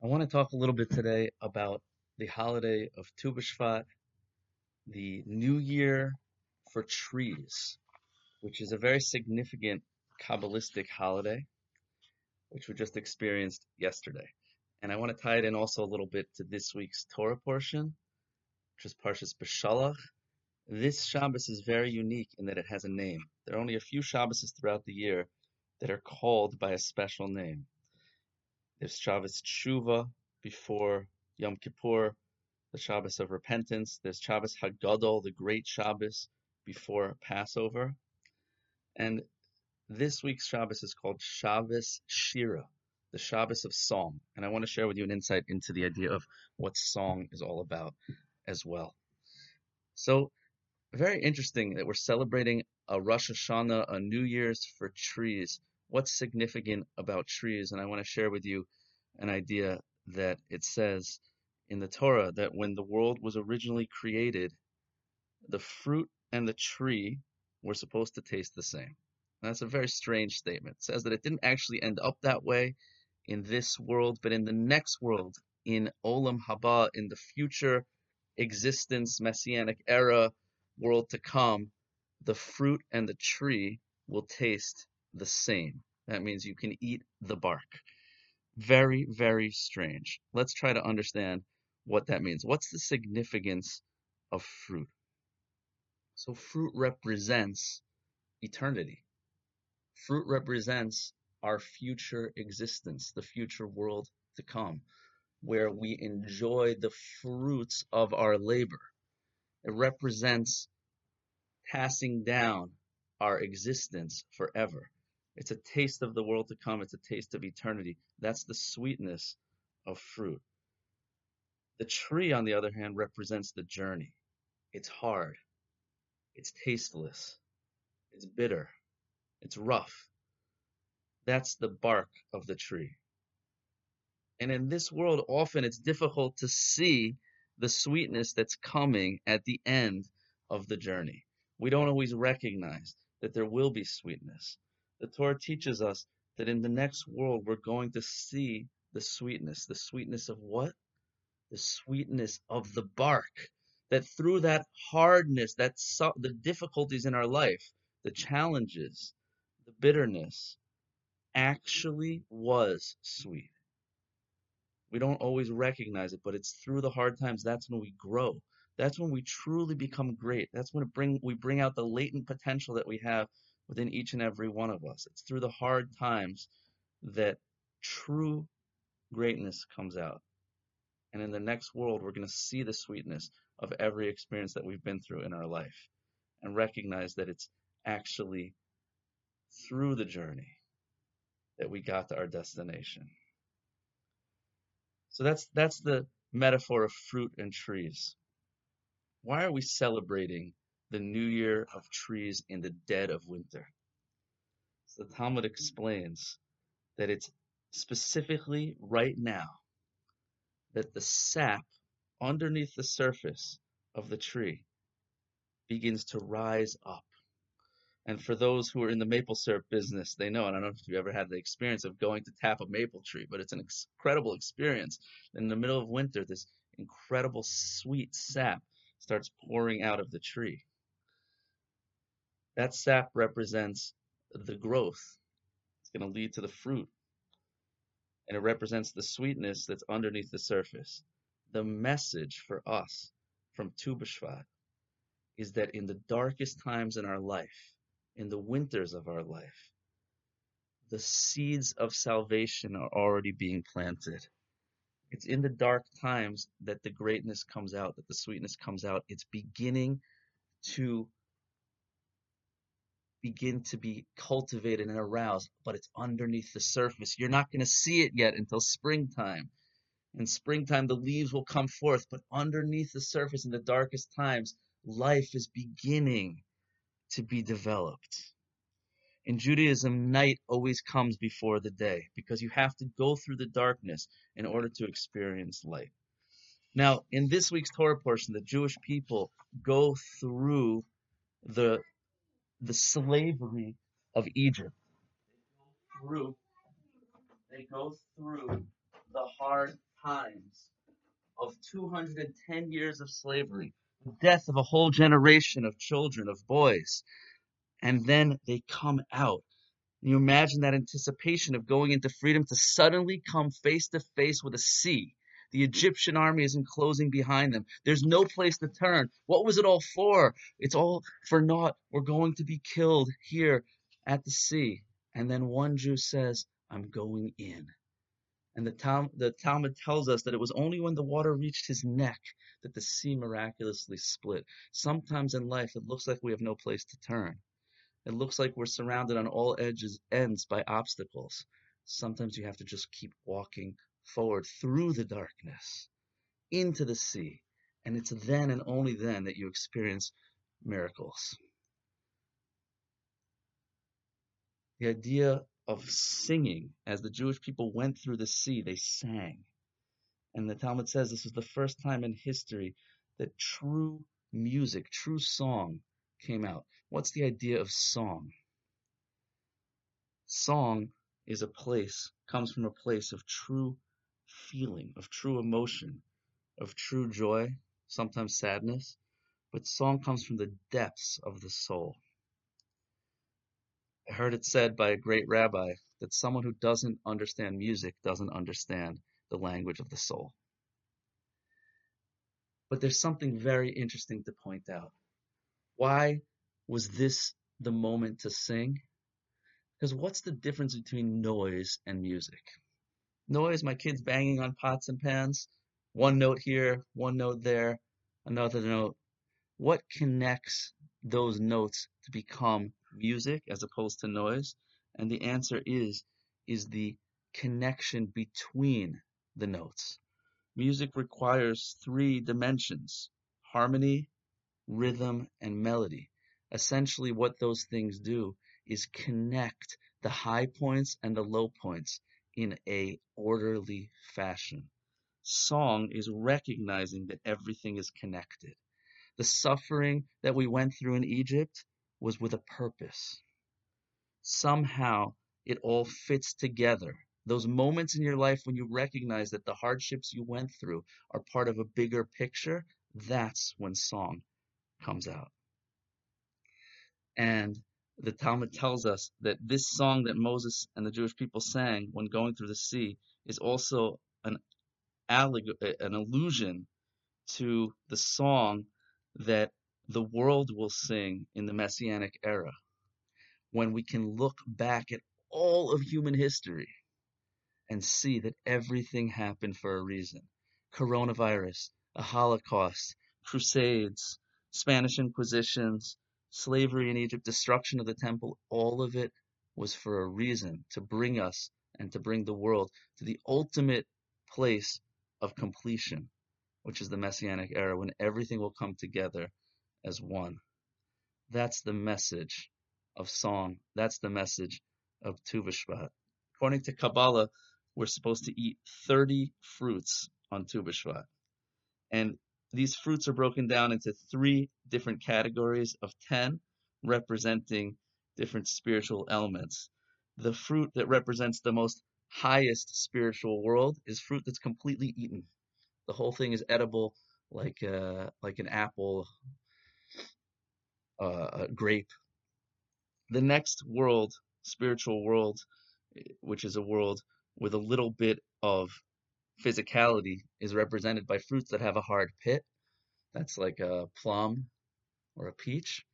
I want to talk a little bit today about the holiday of Tu B'Shvat, the New Year for trees, which is a very significant Kabbalistic holiday, which we just experienced yesterday. And I want to tie it in also a little bit to this week's Torah portion, which is Parshas Beshalach. This Shabbos is very unique in that it has a name. There are only a few Shabbos throughout the year that are called by a special name. There's Shabbos Tshuva before Yom Kippur, the Shabbos of repentance. There's Shabbos Hagadol, the great Shabbos before Passover. And this week's Shabbos is called Shabbos Shira, the Shabbos of song. And I want to share with you an insight into the idea of what song is all about as well. So, very interesting that we're celebrating a Rosh Hashanah, a New Year's for trees what's significant about trees. And I want to share with you an idea that it says in the Torah that when the world was originally created, the fruit and the tree were supposed to taste the same. That's a very strange statement. It says that it didn't actually end up that way in this world, but in the next world, in Olam Haba, in the future existence, messianic era, world to come, the fruit and the tree will taste the same. That means you can eat the bark. Very, very strange. Let's try to understand what that means. What's the significance of fruit? So, fruit represents eternity. Fruit represents our future existence, the future world to come, where we enjoy the fruits of our labor. It represents passing down our existence forever. It's a taste of the world to come. It's a taste of eternity. That's the sweetness of fruit. The tree, on the other hand, represents the journey. It's hard. It's tasteless. It's bitter. It's rough. That's the bark of the tree. And in this world, often it's difficult to see the sweetness that's coming at the end of the journey. We don't always recognize that there will be sweetness. The Torah teaches us that in the next world we're going to see the sweetness. The sweetness of what? The sweetness of the bark. That through that hardness, that su- the difficulties in our life, the challenges, the bitterness, actually was sweet. We don't always recognize it, but it's through the hard times that's when we grow. That's when we truly become great. That's when bring, we bring out the latent potential that we have within each and every one of us. It's through the hard times that true greatness comes out. And in the next world, we're going to see the sweetness of every experience that we've been through in our life and recognize that it's actually through the journey that we got to our destination. So that's that's the metaphor of fruit and trees. Why are we celebrating the new year of trees in the dead of winter. So the Talmud explains that it's specifically right now that the sap underneath the surface of the tree begins to rise up. And for those who are in the maple syrup business, they know, and I don't know if you've ever had the experience of going to tap a maple tree, but it's an incredible experience. In the middle of winter, this incredible sweet sap starts pouring out of the tree. That sap represents the growth. It's going to lead to the fruit. And it represents the sweetness that's underneath the surface. The message for us from Tu B'Shvat is that in the darkest times in our life, in the winters of our life, the seeds of salvation are already being planted. It's in the dark times that the greatness comes out, that the sweetness comes out. It's beginning to begin to be cultivated and aroused, but it's underneath the surface. You're not going to see it yet until springtime. In springtime, the leaves will come forth, but underneath the surface in the darkest times, life is beginning to be developed. In Judaism, night always comes before the day because you have to go through the darkness in order to experience light. Now, in this week's Torah portion, the Jewish people go through the the slavery of Egypt. They go through, they go through the hard times of 210 years of slavery, the death of a whole generation of children, of boys, and then they come out. And you imagine that anticipation of going into freedom to suddenly come face to face with a sea. The Egyptian army is enclosing behind them. There's no place to turn. What was it all for? It's all for naught. We're going to be killed here at the sea. And then one Jew says, I'm going in. And the, Tal- the Talmud tells us that it was only when the water reached his neck that the sea miraculously split. Sometimes in life, it looks like we have no place to turn. It looks like we're surrounded on all edges, ends by obstacles. Sometimes you have to just keep walking forward through the darkness into the sea. And it's then and only then that you experience miracles. The idea of singing, as the Jewish people went through the sea, they sang. And the Talmud says this was the first time in history that true music, true song came out. What's the idea of song? Song is a place, comes from a place of true feeling, of true emotion, of true joy, sometimes sadness, but song comes from the depths of the soul. I heard it said by a great rabbi that someone who doesn't understand music doesn't understand the language of the soul. But there's something very interesting to point out. Why was this the moment to sing? Because what's the difference between noise and music? Noise, my kids banging on pots and pans, one note here, one note there, another note. What connects those notes to become music as opposed to noise? And the answer is, is the connection between the notes. Music requires three dimensions, harmony, rhythm, and melody. Essentially what those things do is connect the high points and the low points in a orderly fashion. Song is recognizing that everything is connected. The suffering that we went through in Egypt was with a purpose. Somehow it all fits together. Those moments in your life when you recognize that the hardships you went through are part of a bigger picture, that's when song comes out. And the Talmud tells us that this song that Moses and the Jewish people sang when going through the sea is also an an allusion to the song that the world will sing in the Messianic era when we can look back at all of human history and see that everything happened for a reason. Coronavirus, a Holocaust, Crusades, Spanish Inquisitions, slavery in Egypt, destruction of the temple, all of it was for a reason to bring us and to bring the world to the ultimate place of completion, which is the Messianic era, when everything will come together as one. That's the message of song. That's the message of Tu B'Shvat. According to Kabbalah, we're supposed to eat 30 fruits on Tu B'Shvat. And these fruits are broken down into three different categories of 10, representing different spiritual elements. The fruit that represents the most highest spiritual world is fruit that's completely eaten. The whole thing is edible, like uh, like an apple, uh, a grape. The next world, spiritual world, which is a world with a little bit of physicality is represented by fruits that have a hard pit. That's like a plum or a peach.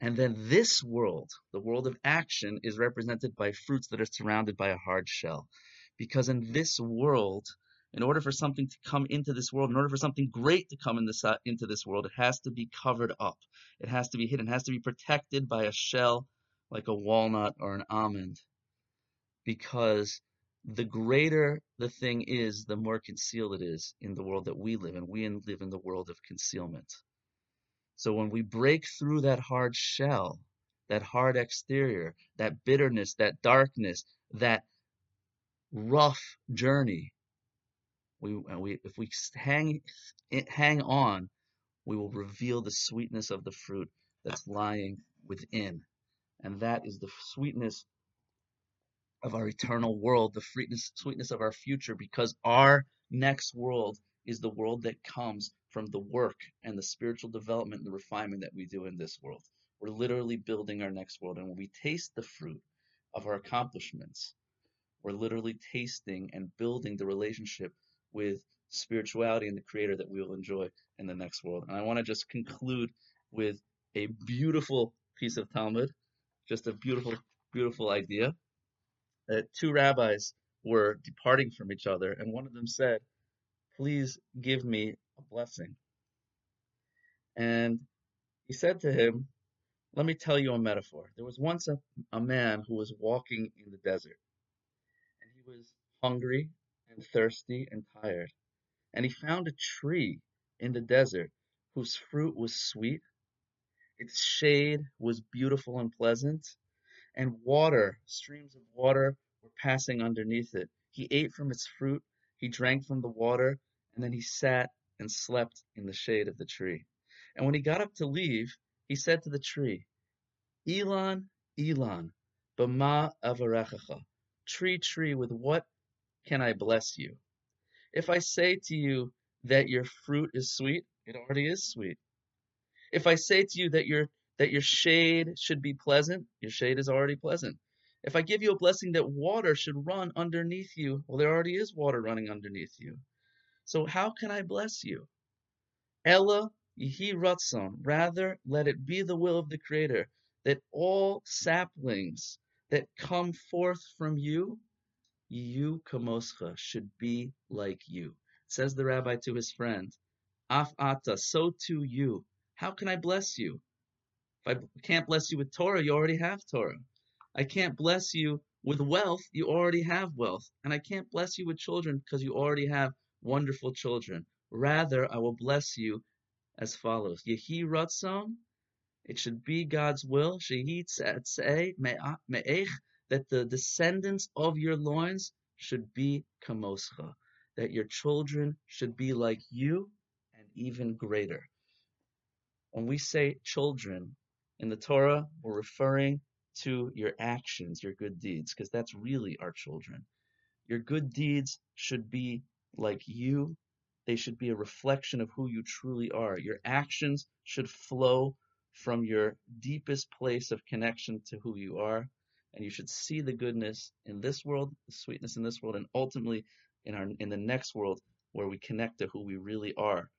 And then this world, the world of action, is represented by fruits that are surrounded by a hard shell. Because in this world, in order for something to come into this world, in order for something great to come in this, uh, into this world, it has to be covered up. It has to be hidden. It has to be protected by a shell like a walnut or an almond. Because the greater the thing is, the more concealed it is in the world that we live in. We live in the world of concealment. So when we break through that hard shell, that hard exterior, that bitterness, that darkness, that rough journey, we, we if we hang eh, hang on, we will reveal the sweetness of the fruit that's lying within. And that is the sweetness of our eternal world, the sweetness, sweetness of our future, because our next world is the world that comes from the work and the spiritual development and the refinement that we do in this world. We're literally building our next world. And when we taste the fruit of our accomplishments, we're literally tasting and building the relationship with spirituality and the creator that we will enjoy in the next world. And I want to just conclude with a beautiful piece of Talmud, just a beautiful, beautiful idea. That two rabbis were departing from each other, and one of them said, Please give me a blessing. And he said to him, Let me tell you a metaphor. There was once a, a man who was walking in the desert, and he was hungry and thirsty and tired. And he found a tree in the desert whose fruit was sweet, its shade was beautiful and pleasant, and water, streams of water, were passing underneath it. He ate from its fruit, he drank from the water, and then he sat and slept in the shade of the tree. And when he got up to leave, he said to the tree, Elon, Elon, Bama avarechacha, tree, tree, with what can I bless you? If I say to you that your fruit is sweet, it already is sweet. If I say to you that your that your shade should be pleasant, your shade is already pleasant. If I give you a blessing that water should run underneath you, well, there already is water running underneath you. So how can I bless you? Ella Yehi Ratzon, rather let it be the will of the Creator that all saplings that come forth from you you kamoscha should be like you. Says the rabbi to his friend, Af ata, so too you. How can I bless you? If I can't bless you with Torah, you already have Torah. I can't bless you with wealth, you already have wealth. And I can't bless you with children because you already have wonderful children. Rather, I will bless you as follows. Yehi ratzon, it should be God's will. Shehi me'ech, that the descendants of your loins should be kamoscha, that your children should be like you and even greater. When we say children in the Torah, we're referring to your actions, your good deeds, because that's really our children. Your good deeds should be like you. They should be a reflection of who you truly are. Your actions should flow from your deepest place of connection to who you are and you should see the goodness in this world, the sweetness in this world, and ultimately in our in the next world where we connect to who we really are.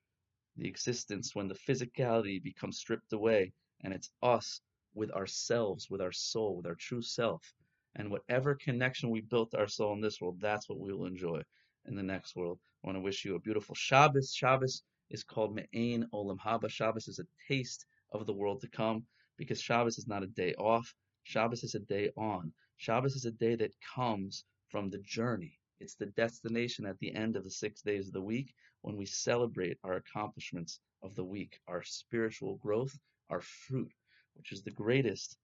The existence when the physicality becomes stripped away and it's us with ourselves, with our soul, with our true self. And whatever connection we built our soul in this world, that's what we will enjoy in the next world. I want to wish you a beautiful Shabbos. Shabbos is called Me'ain Olam Haba. Shabbos is a taste of the world to come because Shabbos is not a day off. Shabbos is a day on. Shabbos is a day that comes from the journey. It's the destination at the end of the six days of the week when we celebrate our accomplishments of the week, our spiritual growth, our fruit, which is the greatest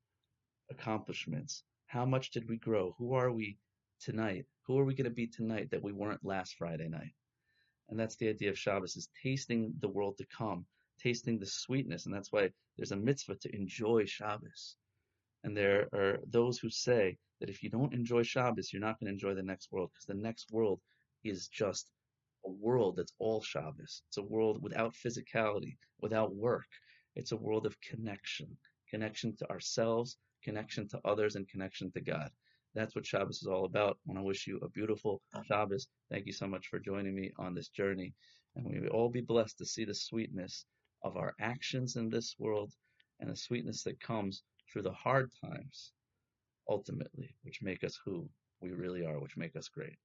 accomplishments. How much did we grow? Who are we tonight? Who are we going to be tonight that we weren't last Friday night? And that's the idea of Shabbos is tasting the world to come, tasting the sweetness. And that's why there's a mitzvah to enjoy Shabbos. And there are those who say that if you don't enjoy Shabbos, you're not going to enjoy the next world because the next world is just a world that's all Shabbos. It's a world without physicality, without work. It's a world of connection, connection to ourselves, connection to others, and connection to God. That's what Shabbos is all about. I want to wish you a beautiful Shabbos. Thank you so much for joining me on this journey. And we will all be blessed to see the sweetness of our actions in this world and the sweetness that comes through the hard times, ultimately, which make us who we really are, which make us great.